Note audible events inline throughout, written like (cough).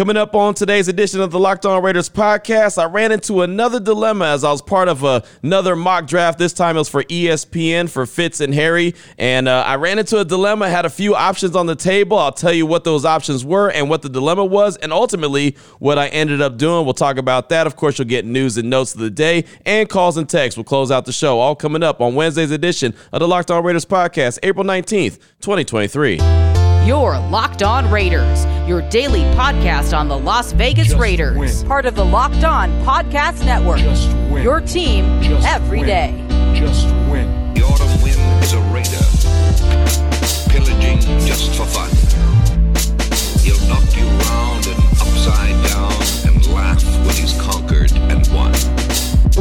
Coming up on today's edition of the Locked On Raiders podcast, I ran into another dilemma as I was part of a, another mock draft. This time it was for ESPN for Fitz and Harry. And uh, I ran into a dilemma, had a few options on the table. I'll tell you what those options were and what the dilemma was, and ultimately what I ended up doing. We'll talk about that. Of course, you'll get news and notes of the day and calls and texts. We'll close out the show, all coming up on Wednesday's edition of the Locked On Raiders podcast, April 19th, 2023. Your Locked On Raiders, your daily podcast on the Las Vegas Just Raiders. Win. Part of the Locked On Podcast Network. Your team Just every win. day. Just win. The autumn wind is a raider, pillaging just for fun.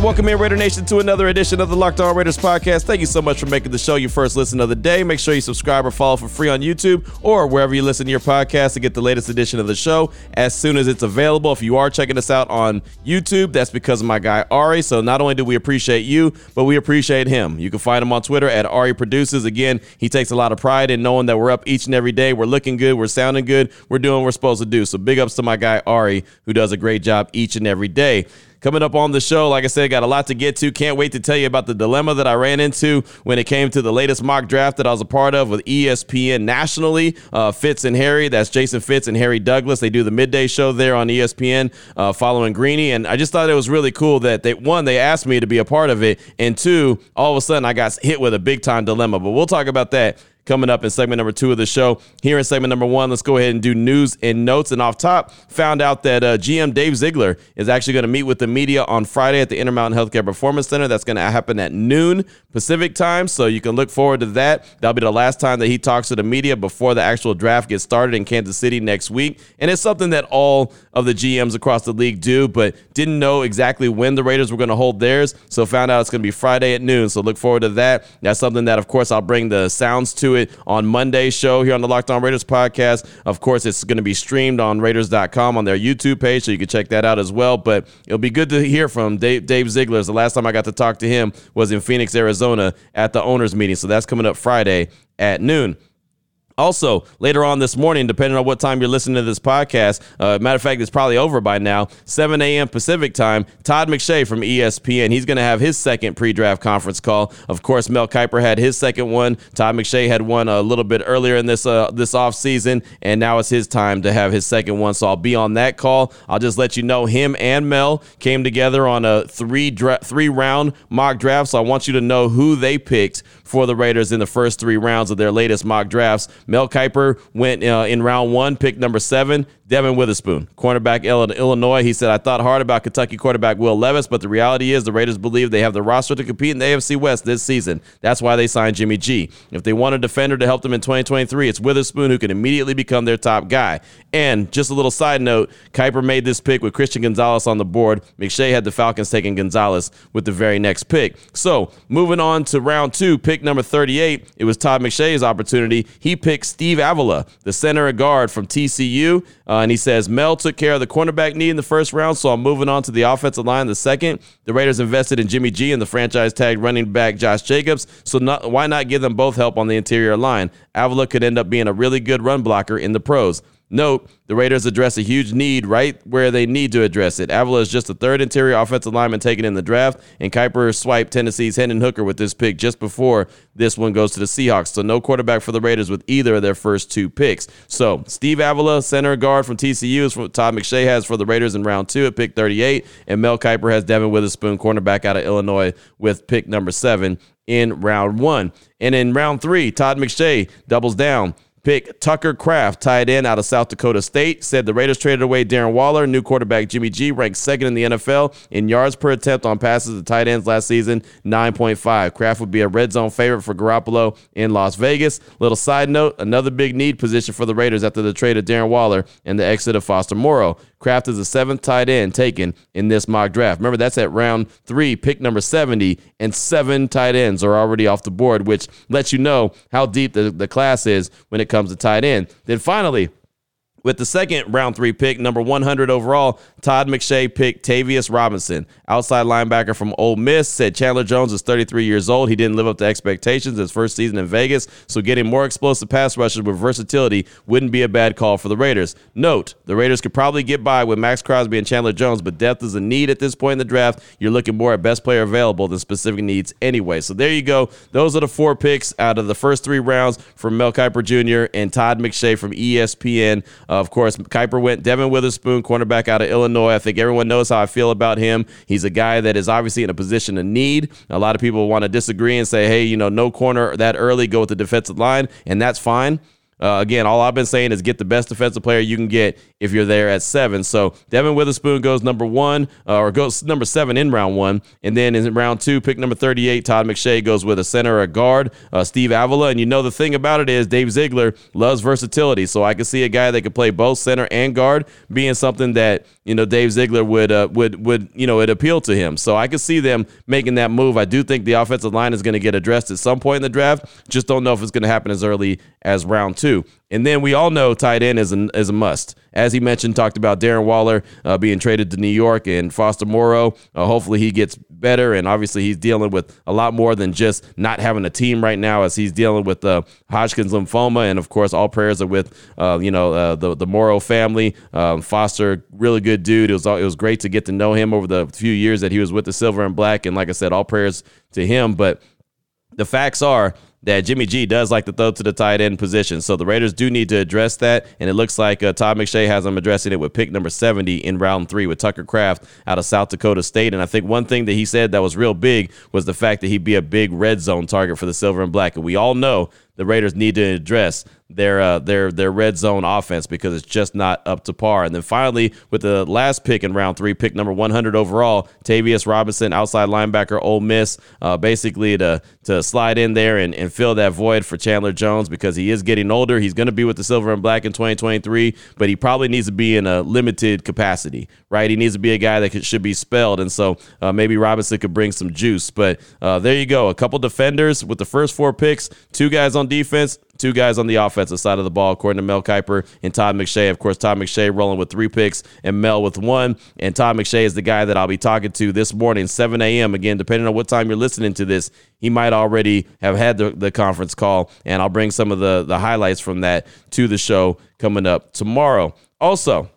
Welcome in, Raider Nation, to another edition of the Locked On Raiders podcast. Thank you so much for making the show your first listen of the day. Make sure you subscribe or follow for free on YouTube or wherever you listen to your podcast to get the latest edition of the show as soon as it's available. If you are checking us out on YouTube, that's because of my guy Ari. So not only do we appreciate you, but we appreciate him. You can find him on Twitter at Ari Produces. Again, he takes a lot of pride in knowing that we're up each and every day. We're looking good, we're sounding good, we're doing what we're supposed to do. So big ups to my guy Ari, who does a great job each and every day. Coming up on the show, like I said, got a lot to get to. Can't wait to tell you about the dilemma that I ran into when it came to the latest mock draft that I was a part of with ESPN nationally. Uh, Fitz and Harry, that's Jason Fitz and Harry Douglas. They do the midday show there on ESPN uh, following Greeny. And I just thought it was really cool that they, one, they asked me to be a part of it. And two, all of a sudden I got hit with a big time dilemma. But we'll talk about that coming up in segment number two of the show. Here in segment number one, let's go ahead and do news and notes. And off top, found out that uh, GM Dave Ziegler is actually going to meet with the media on Friday at the Intermountain Healthcare Performance Center. That's going to happen at noon Pacific time. So you can look forward to that. That'll be the last time that he talks to the media before the actual draft gets started in Kansas City next week. And it's something that all of the GMs across the league do, but didn't know exactly when the Raiders were going to hold theirs. So found out it's going to be Friday at noon. So look forward to that. That's something that, of course, I'll bring the sounds to it on Monday's show here on the Locked On Raiders podcast. Of course, it's going to be streamed on Raiders.com on their YouTube page, so you can check that out as well. But it'll be good to hear from Dave, Dave Ziegler. The last time I got to talk to him was in Phoenix, Arizona at the owners' meeting. So that's coming up Friday at noon. Also, later on this morning, depending on what time you're listening to this podcast, uh, matter of fact, it's probably over by now, 7 a.m. Pacific time, Todd McShay from ESPN, he's going to have his second pre draft conference call. Of course, Mel Kiper had his second one. Todd McShay had one a little bit earlier in this, uh, this offseason, and now it's his time to have his second one. So I'll be on that call. I'll just let you know him and Mel came together on a three, dra- three round mock draft. So I want you to know who they picked for the Raiders in the first three rounds of their latest mock drafts. Mel Kiper went uh, in round one, pick number seven. Devon Witherspoon, cornerback Illinois. He said, I thought hard about Kentucky quarterback Will Levis, but the reality is the Raiders believe they have the roster to compete in the AFC West this season. That's why they signed Jimmy G. If they want a defender to help them in 2023, it's Witherspoon who can immediately become their top guy. And just a little side note, Kiper made this pick with Christian Gonzalez on the board. McShay had the Falcons taking Gonzalez with the very next pick. So moving on to round two, pick number 38, it was Todd McShay's opportunity. He picked Steve Avila, the center guard from TCU. Uh, and he says Mel took care of the cornerback knee in the first round, so I'm moving on to the offensive line the second. The Raiders invested in Jimmy G and the franchise tag running back Josh Jacobs, so not, why not give them both help on the interior line? Avila could end up being a really good run blocker in the pros. Note, the Raiders address a huge need right where they need to address it. Avila is just the third interior offensive lineman taken in the draft, and Kiper swiped Tennessee's Hendon Hooker with this pick just before this one goes to the Seahawks. So no quarterback for the Raiders with either of their first two picks. So Steve Avila, center guard from TCU, is what Todd McShay has for the Raiders in round two at pick 38, and Mel Kiper has Devon Witherspoon, cornerback out of Illinois, with pick number seven in round one. And in round three, Todd McShay doubles down pick Tucker Kraft, tight end out of South Dakota State, said the Raiders traded away Darren Waller. New quarterback Jimmy G ranked second in the NFL in yards per attempt on passes to tight ends last season, 9.5. Kraft would be a red zone favorite for Garoppolo in Las Vegas. Little side note, another big need position for the Raiders after the trade of Darren Waller and the exit of Foster Moreau. Kraft is the seventh tight end taken in this mock draft. Remember, that's at round three, pick number 70, and seven tight ends are already off the board, which lets you know how deep the, the class is when it comes to tight end. Then finally, With the second round three pick, number 100 overall, Todd McShay picked Tavius Robinson, outside linebacker from Ole Miss. Said Chandler Jones is 33 years old. He didn't live up to expectations his first season in Vegas, so getting more explosive pass rushers with versatility wouldn't be a bad call for the Raiders. Note, the Raiders could probably get by with Maxx Crosby and Chandler Jones, but depth is a need at this point in the draft. You're looking more at best player available than specific needs anyway. So there you go. Those are the four picks out of the first three rounds from Mel Kiper Jr. and Todd McShay from ESPN. Uh, of course, Kiper went Devon Witherspoon, cornerback out of Illinois. I think everyone knows how I feel about him. He's a guy that is obviously in a position of need. A lot of people want to disagree and say, hey, you know, no corner that early, go with the defensive line, and that's fine. Uh, again, all I've been saying is get the best defensive player you can get if you're there at seven. So Devon Witherspoon goes number one, uh, or goes number seven in round one, and then in round two, pick number 38, Todd McShay goes with a center or a guard, uh, Steve Avila. And you know the thing about it is Dave Ziegler loves versatility, so I can see a guy that could play both center and guard being something that you know Dave Ziegler would uh, would would you know it appeal to him. So I could see them making that move. I do think the offensive line is going to get addressed at some point in the draft. Just don't know if it's going to happen as early as round two. And then we all know tight end is a, is a must. As he mentioned, talked about Darren Waller uh, being traded to New York and Foster Moreau. Uh, hopefully he gets better. And obviously he's dealing with a lot more than just not having a team right now as he's dealing with uh, Hodgkin's lymphoma. And of course, all prayers are with, uh, you know, uh, the, the Moreau family. Um, Foster, really good dude. It was, it was great to get to know him over the few years that he was with the Silver and Black. And like I said, all prayers to him. But the facts are that Jimmy G does like to throw to the tight end position. So the Raiders do need to address that. And it looks like uh, Todd McShay has them addressing it with pick number 70 in round three with Tucker Kraft out of South Dakota State. And I think one thing that he said that was real big was the fact that he'd be a big red zone target for the Silver and Black. And we all know the Raiders need to address their uh, their their red zone offense because it's just not up to par. And then finally, with the last pick in round three, pick number 100 overall, Tavius Robinson, outside linebacker, Ole Miss, uh, basically to to slide in there and, and fill that void for Chandler Jones because he is getting older. He's going to be with the Silver and Black in 2023, but he probably needs to be in a limited capacity, right? He needs to be a guy that could, should be spelled, and so uh, maybe Robinson could bring some juice. But uh, there you go, a couple defenders with the first four picks, two guys on defense, two guys on the offensive side of the ball, according to Mel Kiper and Todd McShay. Of course, Todd McShay rolling with three picks and Mel with one. And Todd McShay is the guy that I'll be talking to this morning, 7 a.m. Again, depending on what time you're listening to this, he might already have had the, the conference call. And I'll bring some of the, the highlights from that to the show coming up tomorrow. Also,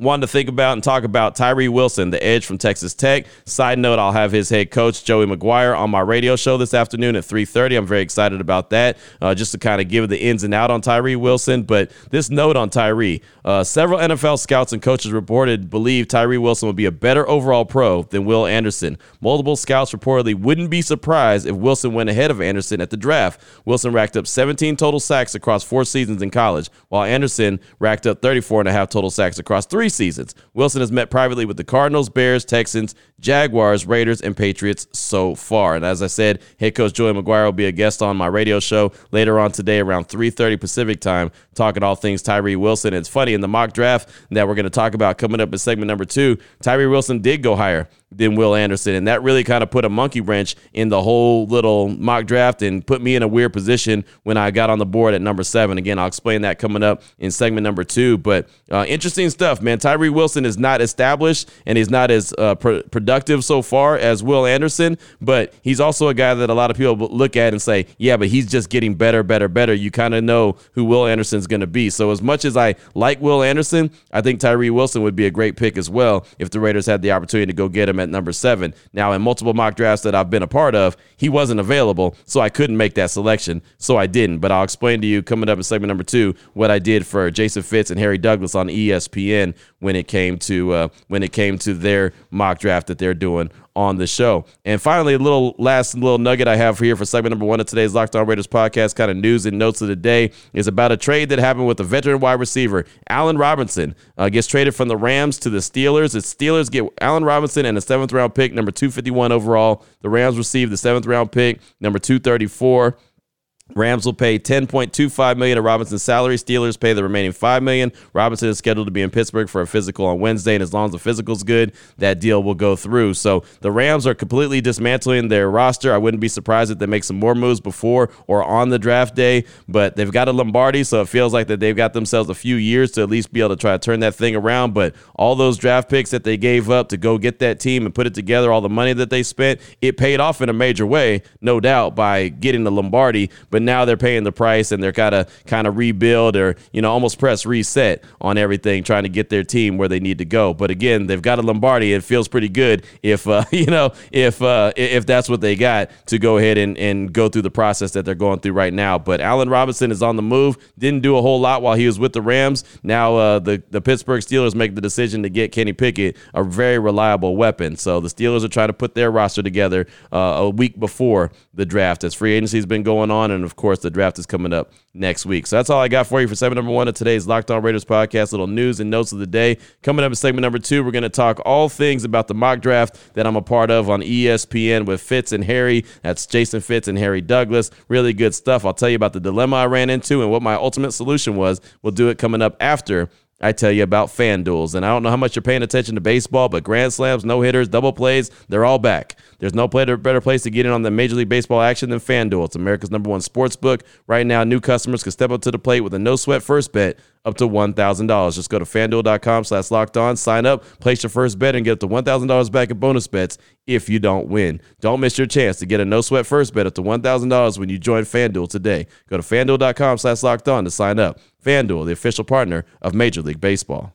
wanted to think about and talk about Tyree Wilson, the edge from Texas Tech. Side note, I'll have his head coach Joey McGuire on my radio show this afternoon at 3:30. I'm very excited about that, uh, just to kind of give the ins and out on Tyree Wilson. But this note on Tyree, uh, several NFL scouts and coaches reported believe Tyree Wilson would be a better overall pro than Will Anderson. Multiple scouts reportedly wouldn't be surprised if Wilson went ahead of Anderson at the draft. Wilson racked up 17 total sacks across four seasons in college, while Anderson racked up 34 and a half total sacks across three seasons. Wilson has met privately with the Cardinals, Bears, Texans, Jaguars, Raiders, and Patriots so far. And as I said, head coach Joey McGuire will be a guest on my radio show later on today around 3:30 Pacific time, talking all things Tyree Wilson. It's funny in the mock draft that we're going to talk about coming up in segment number two. Tyree Wilson did go higher than Will Anderson. And that really kind of put a monkey wrench in the whole little mock draft and put me in a weird position when I got on the board at number seven. Again, I'll explain that coming up in segment number two. But uh, interesting stuff, man. Tyree Wilson is not established and he's not as uh, pr- productive so far as Will Anderson, but he's also a guy that a lot of people look at and say, yeah, but he's just getting better, better, better. You kind of know who Will Anderson's going to be. So as much as I like Will Anderson, I think Tyree Wilson would be a great pick as well if the Raiders had the opportunity to go get him at number seven. Now, in multiple mock drafts that I've been a part of, he wasn't available, so I couldn't make that selection. So I didn't. But I'll explain to you coming up in segment number two what I did for Jason Fitz and Harry Douglas on ESPN when it came to uh, when it came to their mock draft that they're doing on the show. And finally, a little last little nugget I have here for segment number one of today's Locked On Raiders podcast, kind of news and notes of the day, is about a trade that happened with a veteran wide receiver, Allen Robinson, uh, gets traded from the Rams to the Steelers. The Steelers get Allen Robinson and a seventh round pick, number 251 overall. The Rams receive the seventh round pick, number 234. Rams will pay 10.25 million of Robinson's salary. Steelers pay the remaining 5 million. Robinson is scheduled to be in Pittsburgh for a physical on Wednesday, and as long as the physical's good, that deal will go through. So the Rams are completely dismantling their roster. I wouldn't be surprised if they make some more moves before or on the draft day, but they've got a Lombardi, so it feels like that they've got themselves a few years to at least be able to try to turn that thing around. But all those draft picks that they gave up to go get that team and put it together, all the money that they spent, it paid off in a major way, no doubt, by getting the Lombardi. But but now they're paying the price and they're gotta kind of rebuild or you know almost press reset on everything, trying to get their team where they need to go. But again, they've got a Lombardi. It feels pretty good if uh, (laughs) you know if uh, if that's what they got to go ahead and, and go through the process that they're going through right now. But Allen Robinson is on the move. Didn't do a whole lot while he was with the Rams. Now uh, the the Pittsburgh Steelers make the decision to get Kenny Pickett, a very reliable weapon. So the Steelers are trying to put their roster together uh, a week before the draft as free agency has been going on and of course, the draft is coming up next week. So that's all I got for you for segment number one of today's Locked On Raiders podcast. Little news and notes of the day. Coming up in segment number two, we're going to talk all things about the mock draft that I'm a part of on ESPN with Fitz and Harry. That's Jason Fitz and Harry Douglas. Really good stuff. I'll tell you about the dilemma I ran into and what my ultimate solution was. We'll do it coming up after I tell you about FanDuels. And I don't know how much you're paying attention to baseball, but grand slams, no hitters, double plays, they're all back. There's no better place to get in on the Major League Baseball action than FanDuel. It's America's number one sports book. Right now, new customers can step up to the plate with a no sweat first bet up to $1,000. Just go to fanduel.com slash locked on, sign up, place your first bet, and get up to $1,000 back in bonus bets if you don't win. Don't miss your chance to get a no sweat first bet up to $1,000 when you join FanDuel today. Go to fanduel.com slash locked on to sign up. FanDuel, the official partner of Major League Baseball.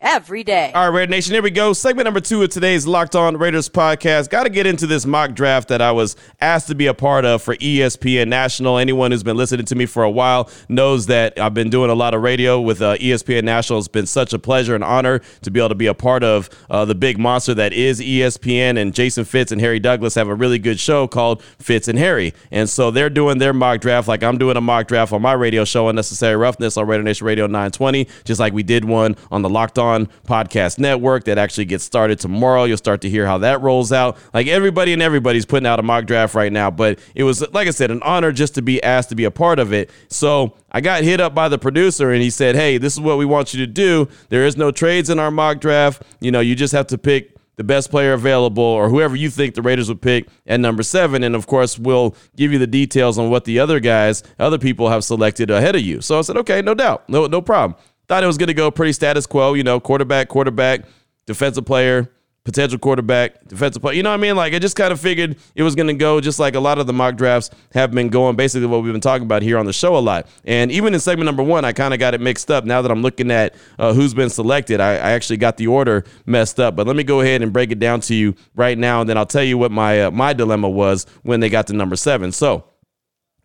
every day. All right, Raider Nation, here we go. Segment number two of today's Locked On Raiders podcast. Got to get into this mock draft that I was asked to be a part of for ESPN National. Anyone who's been listening to me for a while knows that I've been doing a lot of radio with uh, ESPN National. It's been such a pleasure and honor to be able to be a part of uh, the big monster that is ESPN. And Jason Fitz and Harry Douglas have a really good show called Fitz and Harry. And so they're doing their mock draft like I'm doing a mock draft on my radio show, Unnecessary Roughness on Raider Nation Radio 920, just like we did one on the Locked On Podcast Network that actually gets started tomorrow. You'll start to hear how that rolls out. Like everybody and everybody's putting out a mock draft right now, but it was, like I said, an honor just to be asked to be a part of it. So I got hit up by the producer and he said, Hey, this is what we want you to do. There is no trades in our mock draft. You know, you just have to pick the best player available or whoever you think the Raiders would pick at number seven. And of course, we'll give you the details on what the other guys, other people have selected ahead of you. So I said, okay, no doubt. No, no problem. Thought it was going to go pretty status quo, you know, quarterback, quarterback, defensive player, potential quarterback, defensive player. You know what I mean? Like I just kind of figured it was going to go just like a lot of the mock drafts have been going. Basically, what we've been talking about here on the show a lot. And even in segment number one, I kind of got it mixed up. Now that I'm looking at uh, who's been selected, I, I, actually got the order messed up. But let me go ahead and break it down to you right now, and then I'll tell you what my uh, my dilemma was when they got to number seven. So.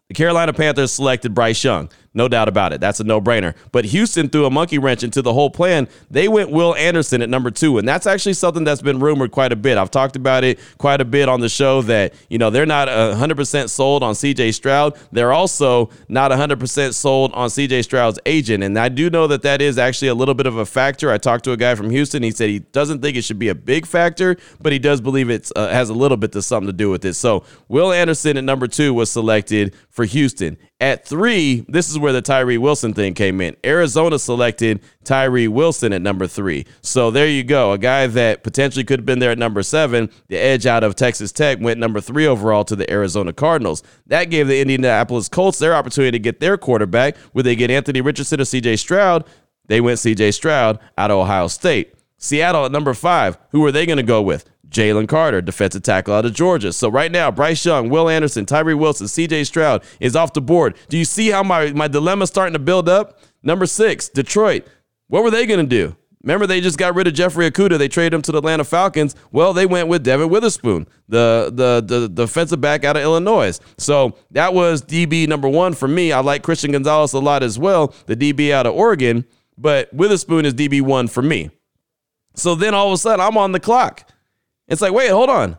The Carolina Panthers selected Bryce Young. No doubt about it. That's a no brainer. But Houston threw a monkey wrench into the whole plan. They went Will Anderson at number two. And that's actually something that's been rumored quite a bit. I've talked about it quite a bit on the show that, you know, they're not 100% sold on CJ Stroud. They're also not 100% sold on CJ Stroud's agent. And I do know that that is actually a little bit of a factor. I talked to a guy from Houston. He said he doesn't think it should be a big factor, but he does believe it uh, has a little bit to something to do with it. So Will Anderson at number two was selected for Houston. At three, this is where the Tyree Wilson thing came in. Arizona selected Tyree Wilson at number three. So there you go. A guy that potentially could have been there at number seven. The edge out of Texas Tech went number three overall to the Arizona Cardinals. That gave the Indianapolis Colts their opportunity to get their quarterback. Would they get Anthony Richardson or CJ Stroud? They went CJ Stroud out of Ohio State. Seattle at number five. Who are they going to go with? Jalen Carter, defensive tackle out of Georgia. So right now, Bryce Young, Will Anderson, Tyree Wilson, CJ Stroud is off the board. Do you see how my, my dilemma starting to build up? Number six, Detroit. What were they going to do? Remember, they just got rid of Jeffrey Okudah. They traded him to the Atlanta Falcons. Well, they went with Devon Witherspoon, the, the the defensive back out of Illinois. So that was DB number one for me. I like Christian Gonzalez a lot as well, the DB out of Oregon. But Witherspoon is DB one for me. So then all of a sudden, I'm on the clock. It's like, wait, hold on.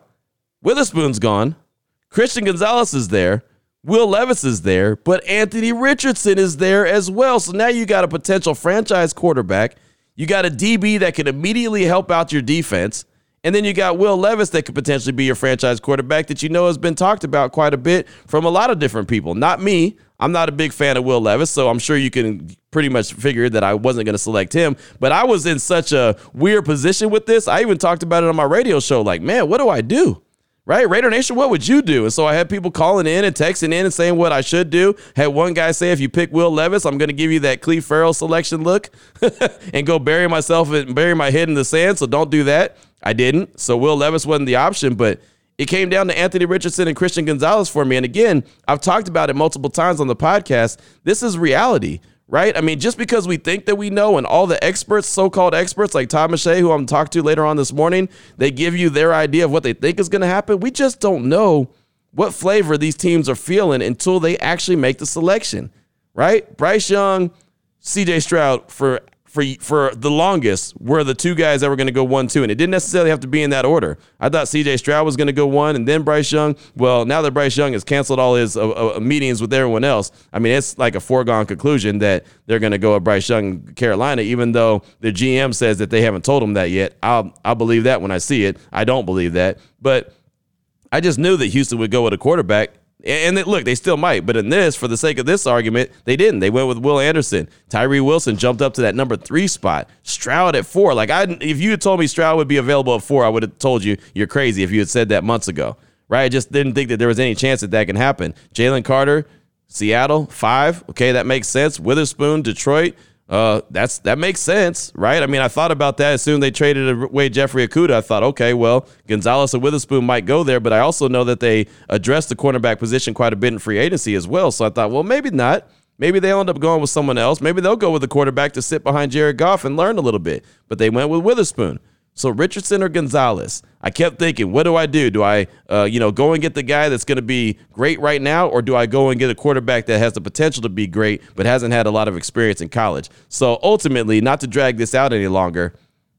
Witherspoon's gone. Christian Gonzalez is there. Will Levis is there, but Anthony Richardson is there as well. So now you got a potential franchise quarterback. You got a DB that can immediately help out your defense. And then you got Will Levis that could potentially be your franchise quarterback that you know has been talked about quite a bit from a lot of different people. Not me. I'm not a big fan of Will Levis, so I'm sure you can pretty much figure that I wasn't going to select him. But I was in such a weird position with this. I even talked about it on my radio show like, man, what do I do? right? Raider Nation, what would you do? And so I had people calling in and texting in and saying what I should do. Had one guy say, if you pick Will Levis, I'm going to give you that Cleve Farrell selection look (laughs) and go bury myself and bury my head in the sand. So don't do that. I didn't. So Will Levis wasn't the option, but it came down to Anthony Richardson and Christian Gonzalez for me. And again, I've talked about it multiple times on the podcast. This is reality right? I mean, just because we think that we know, and all the experts, so called experts like Todd McShay, who I'm talking to later on this morning, they give you their idea of what they think is going to happen. We just don't know what flavor these teams are feeling until they actually make the selection, right? Bryce Young, CJ Stroud for for for the longest were the two guys that were going to go one two, and it didn't necessarily have to be in that order. I thought C.J. Stroud was going to go one, and then Bryce Young. Well, now that Bryce Young has canceled all his uh, uh, meetings with everyone else, I mean it's like a foregone conclusion that they're going to go with Bryce Young, Carolina, even though the GM says that they haven't told him that yet. I'll I'll believe that when I see it. I don't believe that, but I just knew that Houston would go with a quarterback and they, look, they still might, but in this, for the sake of this argument, they didn't. They went with Will Anderson. Tyree Wilson jumped up to that number three spot. Stroud at four. Like I, if you had told me Stroud would be available at four, I would have told you you're crazy if you had said that months ago, right? I just didn't think that there was any chance that that can happen. Jalen Carter, Seattle five. Okay, that makes sense. Witherspoon, Detroit. Uh, that's that makes sense, right? I mean, I thought about that as soon as they traded away Jeffrey Okudah. I thought, okay, well, Gonzalez and Witherspoon might go there, but I also know that they addressed the cornerback position quite a bit in free agency as well. So I thought, well, maybe not. Maybe they'll end up going with someone else. Maybe they'll go with the quarterback to sit behind Jared Goff and learn a little bit. But they went with Witherspoon. So Richardson or Gonzalez? I kept thinking, what do I do? Do I, uh, you know, go and get the guy that's going to be great right now, or do I go and get a quarterback that has the potential to be great but hasn't had a lot of experience in college? So ultimately, not to drag this out any longer,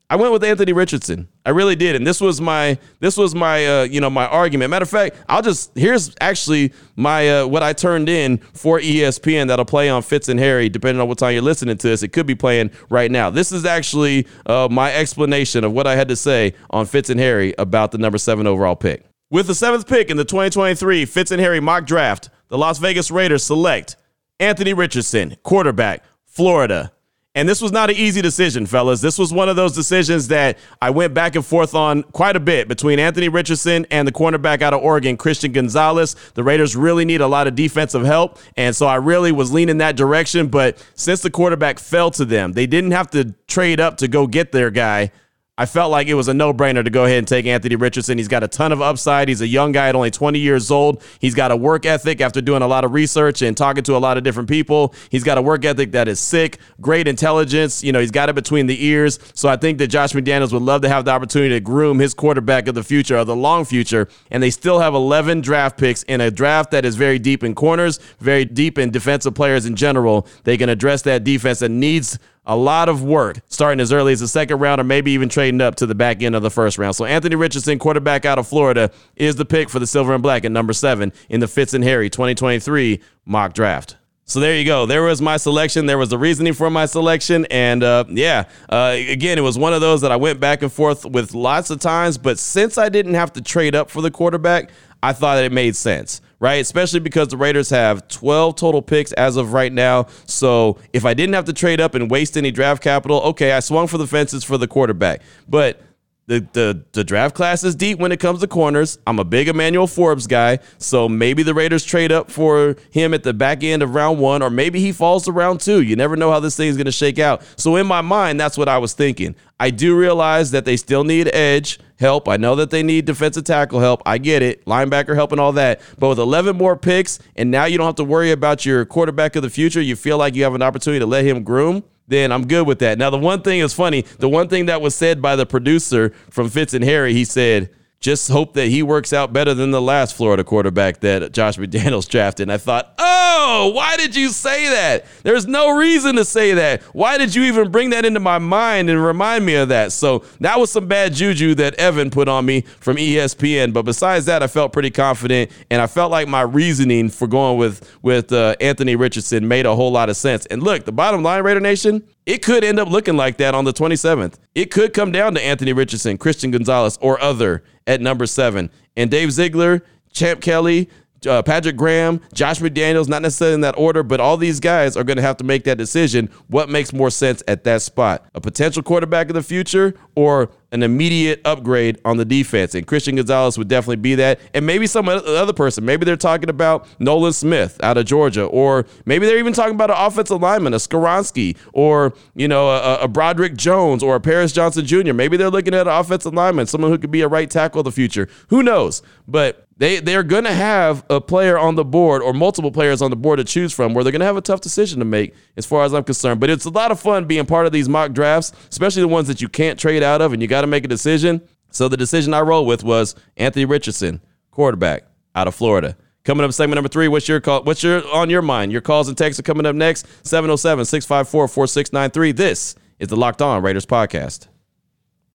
I went with Anthony Richardson. I really did, and this was my this was my uh, you know my argument. Matter of fact, I'll just here's actually my uh, what I turned in for ESPN that'll play on Fitz and Harry, depending on what time you're listening to this. It could be playing right now. This is actually uh, my explanation of what I had to say on Fitz and Harry about the number seven overall pick. With the seventh pick in the 2023 Fitz and Harry mock draft, the Las Vegas Raiders select Anthony Richardson, quarterback, Florida. And this was not an easy decision, fellas. This was one of those decisions that I went back and forth on quite a bit between Anthony Richardson and the cornerback out of Oregon, Christian Gonzalez. The Raiders really need a lot of defensive help. And so I really was leaning that direction. But since the quarterback fell to them, they didn't have to trade up to go get their guy. I felt like it was a no brainer to go ahead and take Anthony Richardson. He's got a ton of upside. He's a young guy at only 20 years old. He's got a work ethic after doing a lot of research and talking to a lot of different people. He's got a work ethic that is sick, great intelligence. You know, he's got it between the ears. So I think that Josh McDaniels would love to have the opportunity to groom his quarterback of the future, of the long future. And they still have 11 draft picks in a draft that is very deep in corners, very deep in defensive players in general. They can address that defense that needs a lot of work starting as early as the second round or maybe even trading up to the back end of the first round. So Anthony Richardson, quarterback out of Florida, is the pick for the Silver and Black at number seven in the Fitz and Harry 2023 mock draft. So there you go. There was my selection. There was a reasoning for my selection. And uh, yeah, uh, again, it was one of those that I went back and forth with lots of times. But since I didn't have to trade up for the quarterback, I thought it made sense right? Especially because the Raiders have 12 total picks as of right now. So if I didn't have to trade up and waste any draft capital, okay, I swung for the fences for the quarterback. But the, the the draft class is deep when it comes to corners. I'm a big Emmanuel Forbes guy, so maybe the Raiders trade up for him at the back end of round one, or maybe he falls to round two. You never know how this thing is going to shake out. So in my mind, that's what I was thinking. I do realize that they still need edge help. I know that they need defensive tackle help. I get it, linebacker help and all that. But with 11 more picks, and now you don't have to worry about your quarterback of the future, you feel like you have an opportunity to let him groom then I'm good with that. Now, the one thing is funny. The one thing that was said by the producer from Fitz and Harry, he said, just hope that he works out better than the last Florida quarterback that Josh McDaniels (laughs) drafted. And I thought, oh, why did you say that? There's no reason to say that. Why did you even bring that into my mind and remind me of that? So that was some bad juju that Evan put on me from ESPN. But besides that, I felt pretty confident, and I felt like my reasoning for going with with uh, Anthony Richardson made a whole lot of sense. And look, the bottom line, Raider Nation, it could end up looking like that on the 27th. It could come down to Anthony Richardson, Christian Gonzalez, or other at number seven. And Dave Ziegler, Champ Kelly, uh, Patrick Graham, Josh McDaniels, not necessarily in that order, but all these guys are going to have to make that decision. What makes more sense at that spot? A potential quarterback of the future or an immediate upgrade on the defense? And Christian Gonzalez would definitely be that. And maybe some other person. Maybe they're talking about Nolan Smith out of Georgia, or maybe they're even talking about an offensive lineman, a Skoronski, or, you know, a, a Broderick Jones or a Paris Johnson Jr. Maybe they're looking at an offensive lineman, someone who could be a right tackle of the future. Who knows? But they they're going to have a player on the board or multiple players on the board to choose from where they're going to have a tough decision to make as far as I'm concerned. But it's a lot of fun being part of these mock drafts, especially the ones that you can't trade out of and you got to make a decision. So the decision I rolled with was Anthony Richardson, quarterback out of Florida. Coming up segment number three, what's your call? What's your on your mind? Your calls and texts are coming up next. 707-654-4693. This is the Locked On Raiders podcast.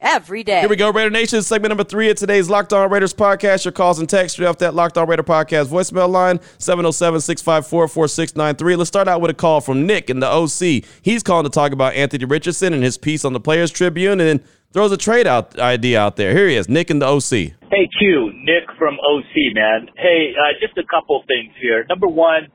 every day. Here we go, Raider Nation. Segment number three of today's Locked On Raiders podcast. Your calls and texts straight off that Locked On Raider podcast voicemail line 707 654 4693. Let's start out with a call from Nick in the OC. He's calling to talk about Anthony Richardson and his piece on the Players Tribune and throws a trade out idea out there. Here he is, Nick in the OC. Hey, Q, Nick from OC, man. Hey, uh, just a couple things here. Number one,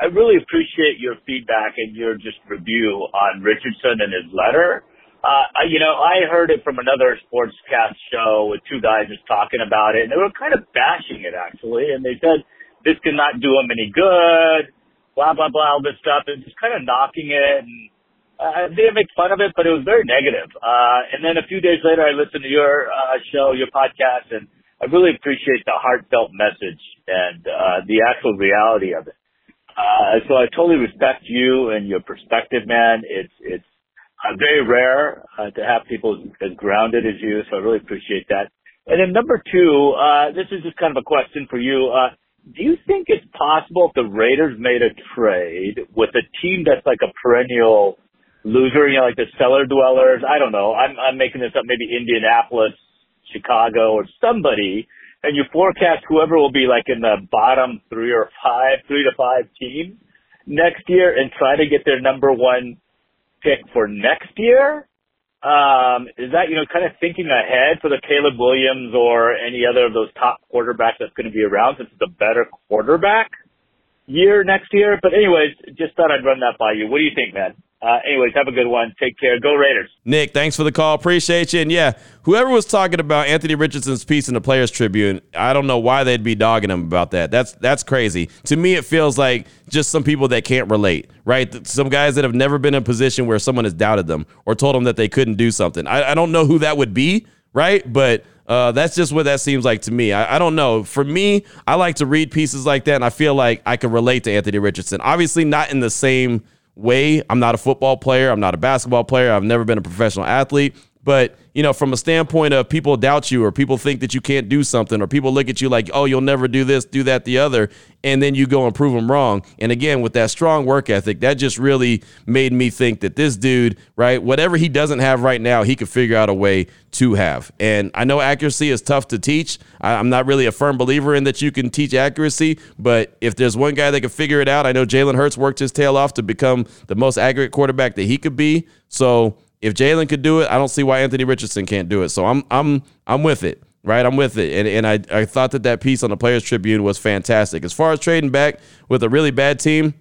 I really appreciate your feedback and your just review on Richardson and his letter. Uh, you know, I heard it from another sportscast show with two guys just talking about it, and they were kind of bashing it actually, and they said this could not do him any good, blah blah blah, all this stuff, and just kind of knocking it. And uh, they didn't make fun of it, but it was very negative. Uh, and then a few days later, I listened to your uh, show, your podcast, and I really appreciate the heartfelt message and uh, the actual reality of it. Uh, so I totally respect you and your perspective, man. It's it's uh, very rare uh, to have people as grounded as you, so I really appreciate that. And then number two, uh, this is just kind of a question for you. Uh, do you think it's possible if the Raiders made a trade with a team that's like a perennial loser, you know, like the cellar dwellers? I don't know. I'm I'm making this up. Maybe Indianapolis Chicago or somebody, and you forecast whoever will be like in the bottom three or five, three to five teams next year and try to get their number one pick for next year? Um, is that, you know, kind of thinking ahead for the Caleb Williams or any other of those top quarterbacks that's going to be around since it's a better quarterback year next year? But anyways, just thought I'd run that by you. What do you think, man? Uh, anyways, have a good one. Take care. Go Raiders. Nick, thanks for the call. Appreciate you. And yeah, whoever was talking about Anthony Richardson's piece in the Players Tribune, I don't know why they'd be dogging him about that. That's that's crazy. To me, it feels like just some people that can't relate, right? Some guys that have never been in a position where someone has doubted them or told them that they couldn't do something. I, I don't know who that would be, right? But uh, that's just what that seems like to me. I, I, don't know. For me, I like to read pieces like that, and I feel like I can relate to Anthony Richardson. Obviously, not in the same – way. I'm not a football player. I'm not a basketball player. I've never been a professional athlete. But, you know, from a standpoint of people doubt you or people think that you can't do something or people look at you like, oh, you'll never do this, do that, the other, and then you go and prove them wrong. And again, with that strong work ethic, that just really made me think that this dude, right, whatever he doesn't have right now, he could figure out a way to have. And I know accuracy is tough to teach. I'm not really a firm believer in that you can teach accuracy, but if there's one guy that can figure it out, I know Jalen Hurts worked his tail off to become the most accurate quarterback that he could be. So, if Jalen could do it, I don't see why Anthony Richardson can't do it. So I'm I'm I'm with it, right? I'm with it, and and I I thought that that piece on the Players Tribune was fantastic. As far as trading back with a really bad team,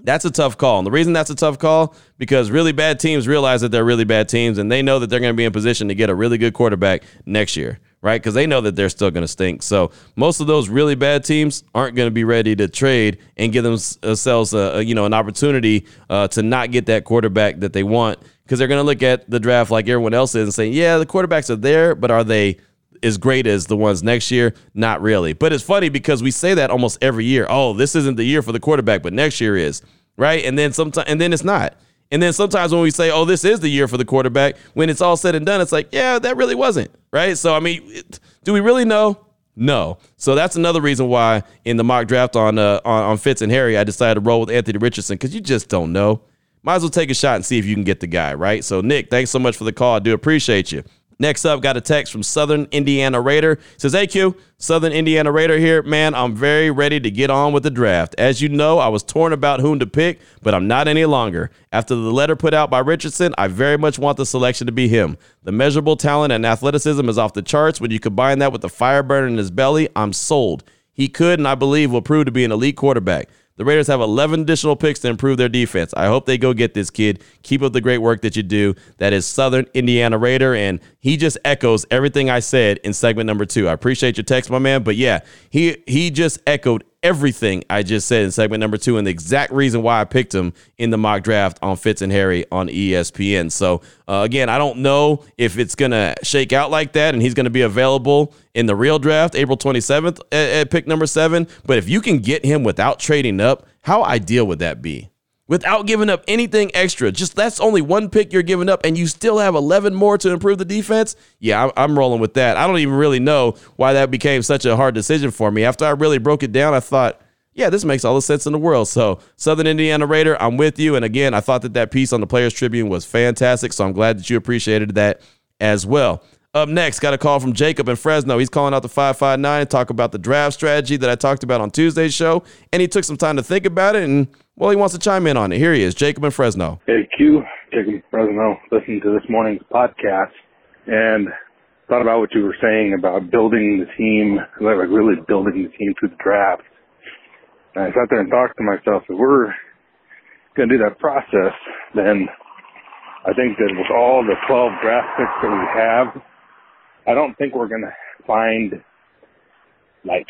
that's a tough call. And the reason that's a tough call because really bad teams realize that they're really bad teams, and they know that they're going to be in position to get a really good quarterback next year right? Because they know that they're still going to stink. So most of those really bad teams aren't going to be ready to trade and give themselves a, you know an opportunity uh, to not get that quarterback that they want because they're going to look at the draft like everyone else is and say, yeah, the quarterbacks are there, but are they as great as the ones next year? Not really. But it's funny because we say that almost every year. Oh, this isn't the year for the quarterback, but next year is. right? And then sometimes, and then it's not. And then sometimes when we say, "Oh, this is the year for the quarterback," when it's all said and done, it's like, "Yeah, that really wasn't." Right? So I mean, it, do we really know? No. So that's another reason why in the mock draft on uh, on, on Fitz and Harry, I decided to roll with Anthony Richardson because you just don't know. Might as well take a shot and see if you can get the guy, right? So Nick, thanks so much for the call. I do appreciate you. Next up, got a text from Southern Indiana Raider. says, Hey Q, Southern Indiana Raider here. Man, I'm very ready to get on with the draft. As you know, I was torn about whom to pick, but I'm not any longer. After the letter put out by Richardson, I very much want the selection to be him. The measurable talent and athleticism is off the charts. When you combine that with the fire burner in his belly, I'm sold. He could, and I believe will prove to be an elite quarterback. The Raiders have 11 additional picks to improve their defense. I hope they go get this kid. Keep up the great work that you do. That is Southern Indiana Raider, and he just echoes everything I said in segment number two. I appreciate your text, my man. But yeah, he he just echoed everything I just said in segment number two and the exact reason why I picked him in the mock draft on Fitz and Harry on ESPN. So, uh, again, I don't know if it's going to shake out like that and he's going to be available in the real draft April 27th at, at pick number seven. But if you can get him without trading up, how ideal would that be? Without giving up anything extra. Just that's only one pick you're giving up, and you still have 11 more to improve the defense. Yeah, I'm rolling with that. I don't even really know why that became such a hard decision for me. After I really broke it down, I thought, yeah, this makes all the sense in the world. So, Southern Indiana Raider, I'm with you. And again, I thought that that piece on the Players Tribune was fantastic. So, I'm glad that you appreciated that as well. Up next, got a call from Jacob in Fresno. He's calling out the 559 and talk about the draft strategy that I talked about on Tuesday's show. And he took some time to think about it and, well, he wants to chime in on it. Here he is, Jacob in Fresno. Hey, Q, Jacob in Fresno, listening to this morning's podcast and thought about what you were saying about building the team, like really building the team through the draft. And I sat there and thought to myself, if we're going to do that process, then I think that with all the 12 draft picks that we have, I don't think we're going to find like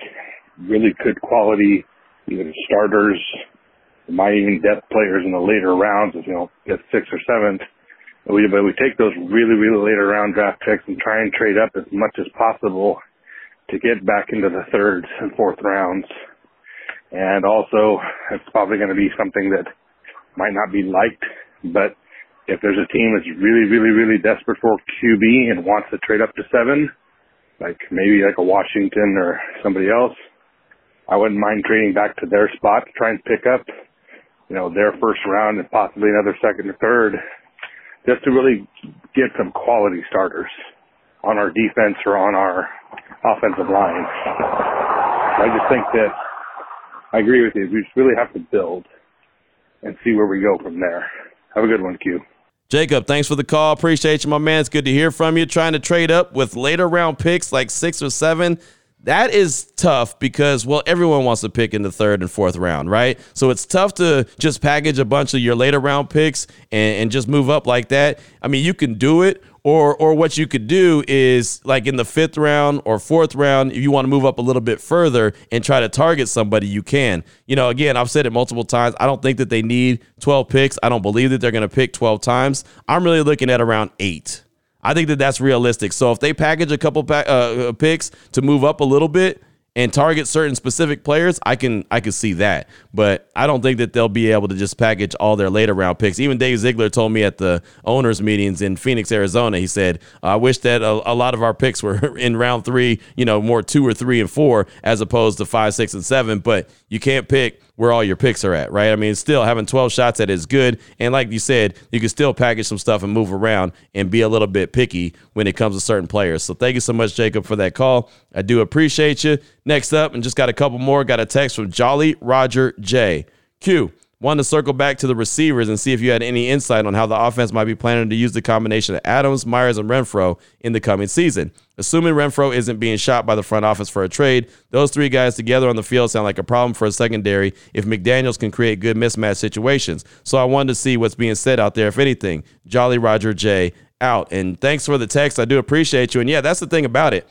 really good quality either starters, might even depth players in the later rounds, if you know, get six or seventh. But we, but we take those really, really later round draft picks and try and trade up as much as possible to get back into the third and fourth rounds. And also, it's probably going to be something that might not be liked, but if there's a team that's really, really, really desperate for QB and wants to trade up to seven, like maybe like a Washington or somebody else, I wouldn't mind trading back to their spot to try and pick up, you know, their first round and possibly another second or third, just to really get some quality starters on our defense or on our offensive line. I just think that I agree with you. We just really have to build and see where we go from there. Have a good one, Q. Jacob, thanks for the call. Appreciate you, my man. It's good to hear from you. Trying to trade up with later round picks like six or seven. That is tough because, well, everyone wants to pick in the third and fourth round, right? So it's tough to just package a bunch of your later round picks and, and just move up like that. I mean, you can do it, or or what you could do is like in the fifth round or fourth round, if you want to move up a little bit further and try to target somebody, you can. You know, again, I've said it multiple times. I don't think that they need 12 picks. I don't believe that they're going to pick 12 times. I'm really looking at around eight. I think that that's realistic. So if they package a couple pa- uh, picks to move up a little bit, and target certain specific players, I can I can see that. But I don't think that they'll be able to just package all their later round picks. Even Dave Ziegler told me at the owners meetings in Phoenix, Arizona, he said, "I wish that a, a, lot of our picks were (laughs) in round three, you know, more two or three and four as opposed to five, six, and seven. But you can't pick where all your picks are at, right? I mean, still having 12 shots at is good. And like you said, you can still package some stuff and move around and be a little bit picky when it comes to certain players. So thank you so much, Jacob, for that call. I do appreciate you. Next up, and just got a couple more, got a text from Jolly Roger J. Q. Wanted to circle back to the receivers and see if you had any insight on how the offense might be planning to use the combination of Adams, Meyers, and Renfrow in the coming season. Assuming Renfrow isn't being shot by the front office for a trade, those three guys together on the field sound like a problem for a secondary if McDaniels can create good mismatch situations. So I wanted to see what's being said out there, if anything. Jolly Roger J out. And thanks for the text. I do appreciate you. And yeah, that's the thing about it.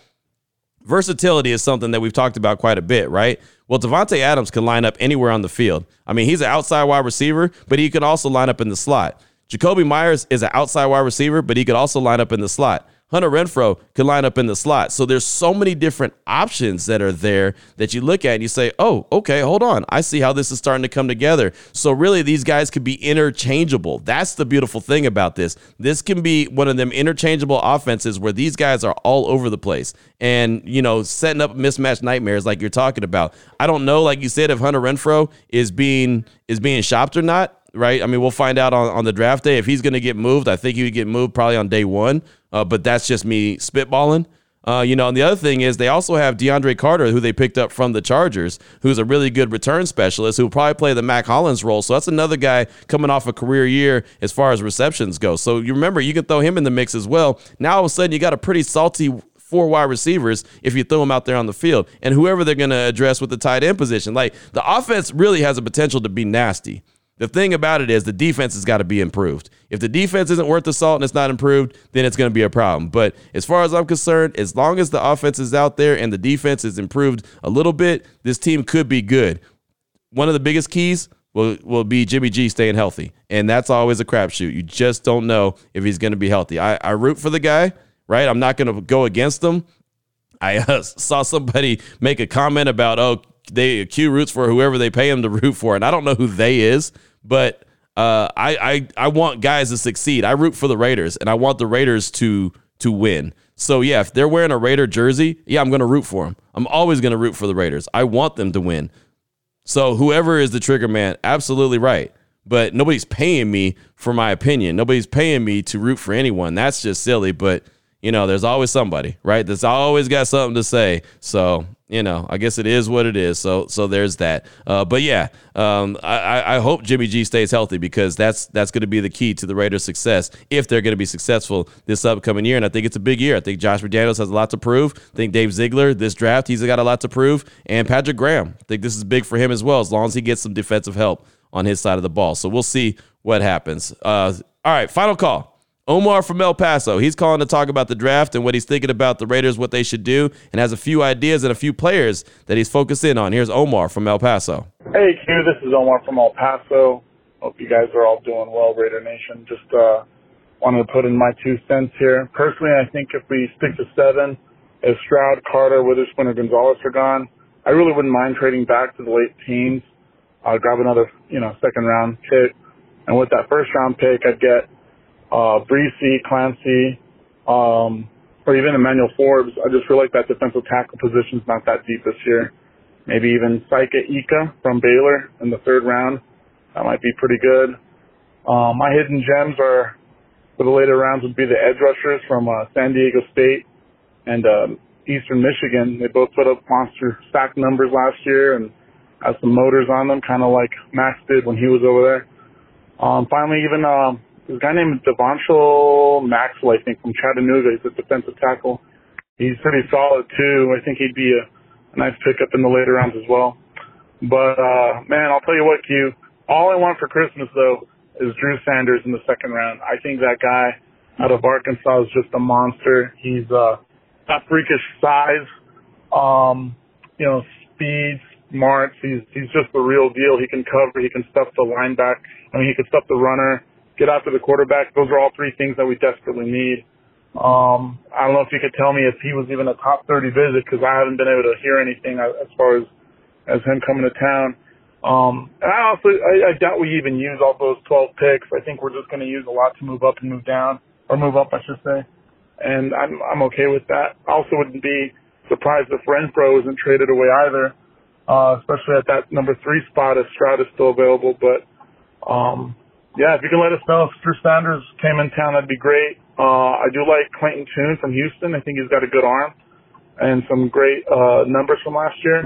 Versatility is something that we've talked about quite a bit, right? Well, Davante Adams can line up anywhere on the field. I mean, he's an outside wide receiver, but he can also line up in the slot. Jacoby Meyers is an outside wide receiver, but he could also line up in the slot. Hunter Renfrow could line up in the slot. So there's so many different options that are there that you look at and you say, oh, okay, hold on. I see how this is starting to come together. So really, these guys could be interchangeable. That's the beautiful thing about this. This can be one of them interchangeable offenses where these guys are all over the place and, you know, setting up mismatch nightmares like you're talking about. I don't know, like you said, if Hunter Renfrow is being is being shopped or not right? I mean, we'll find out on, on the draft day if he's going to get moved. I think he would get moved probably on day one uh, but that's just me spitballing. Uh, you know, and the other thing is they also have DeAndre Carter, who they picked up from the Chargers, who's a really good return specialist who will probably play the Mack Hollins role. So that's another guy coming off a career year as far as receptions go. So you remember you can throw him in the mix as well. Now all of a sudden you got a pretty salty four wide receivers if you throw them out there on the field, and whoever they're going to address with the tight end position. Like the offense really has a potential to be nasty. The thing about it is the defense has got to be improved. If the defense isn't worth the salt and it's not improved, then it's going to be a problem. But as far as I'm concerned, as long as the offense is out there and the defense is improved a little bit, this team could be good. One of the biggest keys will, will be Jimmy G staying healthy. And that's always a crapshoot. You just don't know if he's going to be healthy. I, I root for the guy, right? I'm not going to go against him. I (laughs) uh, saw somebody make a comment about, oh, they Q roots for whoever they pay him to root for, and I don't know who they is, but uh, I, I I want guys to succeed. I root for the Raiders, and I want the Raiders to to win. So yeah, if they're wearing a Raider jersey, yeah, I'm going to root for them. I'm always going to root for the Raiders. I want them to win. So whoever is the trigger man, absolutely right. But nobody's paying me for my opinion. Nobody's paying me to root for anyone. That's just silly. But you know, there's always somebody, right? That's always got something to say. So you know, I guess it is what it is. So so there's that. Uh, but yeah, um, I, I hope Jimmy G stays healthy because that's that's going to be the key to the Raiders' success if they're going to be successful this upcoming year. And I think it's a big year. I think Josh McDaniels has a lot to prove. I think Dave Ziegler, this draft, he's got a lot to prove. And Patrick Graham, I think this is big for him as well, as long as he gets some defensive help on his side of the ball. So we'll see what happens. Uh, all right, final call. Omar from El Paso. He's calling to talk about the draft and what he's thinking about the Raiders, what they should do, and has a few ideas and a few players that he's focused in on. Here's Omar from El Paso. Hey, Q. This is Omar from El Paso. Hope you guys are all doing well, Raider Nation. Just uh, wanted to put in my two cents here. Personally, I think if we stick to seven, if Stroud, Carter, Witherspoon, or Gonzalez are gone, I really wouldn't mind trading back to the late teens. I'll grab another, you know, second round pick. And with that first round pick, I'd get uh, Bresee, Kancey, um, or even Emmanuel Forbes. I just feel like that defensive tackle position's not that deep this year. Maybe even Siaki Ika from Baylor in the third round. That might be pretty good. Um, my hidden gems are for the later rounds would be the edge rushers from uh, San Diego State and uh, Eastern Michigan. They both put up monster sack numbers last year and have some motors on them, kind of like Max did when he was over there. Um, finally, even um, a guy named Devonnsha Maxwell, I think, from Chattanooga. He's a defensive tackle. He's pretty solid too. I think he'd be a, a nice pickup in the later rounds as well. But uh man, I'll tell you what, Q. All I want for Christmas though is Drew Sanders in the second round. I think that guy out of Arkansas is just a monster. He's uh got freakish size, um, you know, speed, smarts. He's he's just the real deal. He can cover, he can stuff the linebacker. I mean, he can stuff the runner get after the quarterback. Those are all three things that we desperately need. Um, I don't know if you could tell me if he was even a top 30 visit because I haven't been able to hear anything as far as as him coming to town. Um, and I also I, I doubt we even use all those 12 picks. I think we're just going to use a lot to move up and move down, or move up, I should say. And I'm I'm okay with that. Also wouldn't be surprised if Renfrow isn't traded away either, uh, especially at that number three spot if Stroud is still available. But um, yeah, if you can let us know if Drew Sanders came in town, that'd be great. Uh, I do like Clayton Tune from Houston. I think he's got a good arm and some great uh, numbers from last year.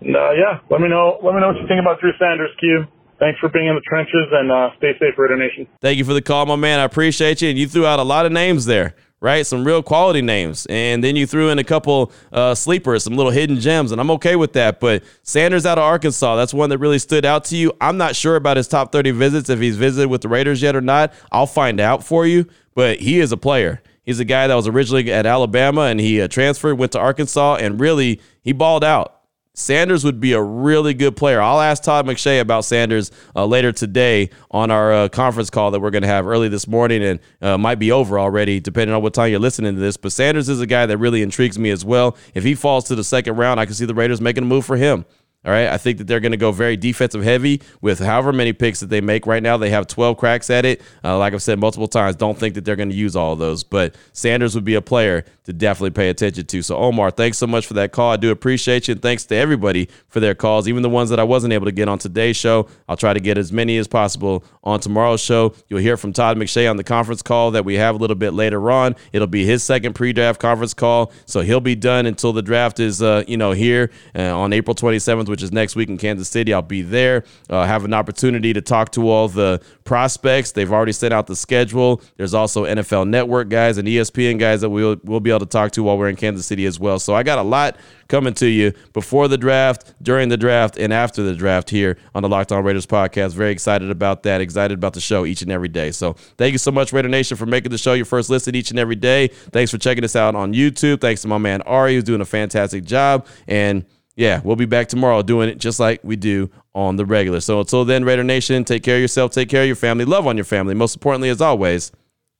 And, uh, yeah, let me know. Let me know what you think about Drew Sanders, Q. Thanks for being in the trenches and uh, stay safe, Raider Nation. Thank you for the call, my man. I appreciate you. And you threw out a lot of names there right? Some real quality names. And then you threw in a couple uh, sleepers, some little hidden gems, and I'm okay with that. But Sanders out of Arkansas, that's one that really stood out to you. I'm not sure about his top 30 visits, if he's visited with the Raiders yet or not. I'll find out for you, but he is a player. He's a guy that was originally at Alabama and he uh, transferred, went to Arkansas, and really he balled out. Sanders would be a really good player. I'll ask Todd McShay about Sanders uh, later today on our uh, conference call that we're going to have early this morning and uh, might be over already, depending on what time you're listening to this. But Sanders is a guy that really intrigues me as well. If he falls to the second round, I can see the Raiders making a move for him. All right. I think that they're going to go very defensive heavy with however many picks that they make right now. They have 12 cracks at it. Uh, like I've said multiple times, don't think that they're going to use all of those. But Sanders would be a player to definitely pay attention to. So, Omar, thanks so much for that call. I do appreciate you. And thanks to everybody for their calls, even the ones that I wasn't able to get on today's show. I'll try to get as many as possible on tomorrow's show. You'll hear from Todd McShay on the conference call that we have a little bit later on. It'll be his second pre draft conference call. So, he'll be done until the draft is, uh, you know, here uh, on April 27th, which is next week in Kansas. City. I'll be there. Uh, have an opportunity to talk to all the prospects. They've already sent out the schedule. There's also NFL Network guys and ESPN guys that we'll we'll be able to talk to while we're in Kansas City as well. So I got a lot coming to you before the draft, during the draft, and after the draft here on the Locked On Raiders podcast. Very excited about that. Excited about the show each and every day. So thank you so much, Raider Nation, for making the show your first listen each and every day. Thanks for checking us out on YouTube. Thanks to my man Ari, who's doing a fantastic job. And yeah, we'll be back tomorrow doing it just like we do on the regular. So until then, Raider Nation, take care of yourself, take care of your family, love on your family. Most importantly, as always,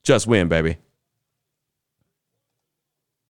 just win, baby.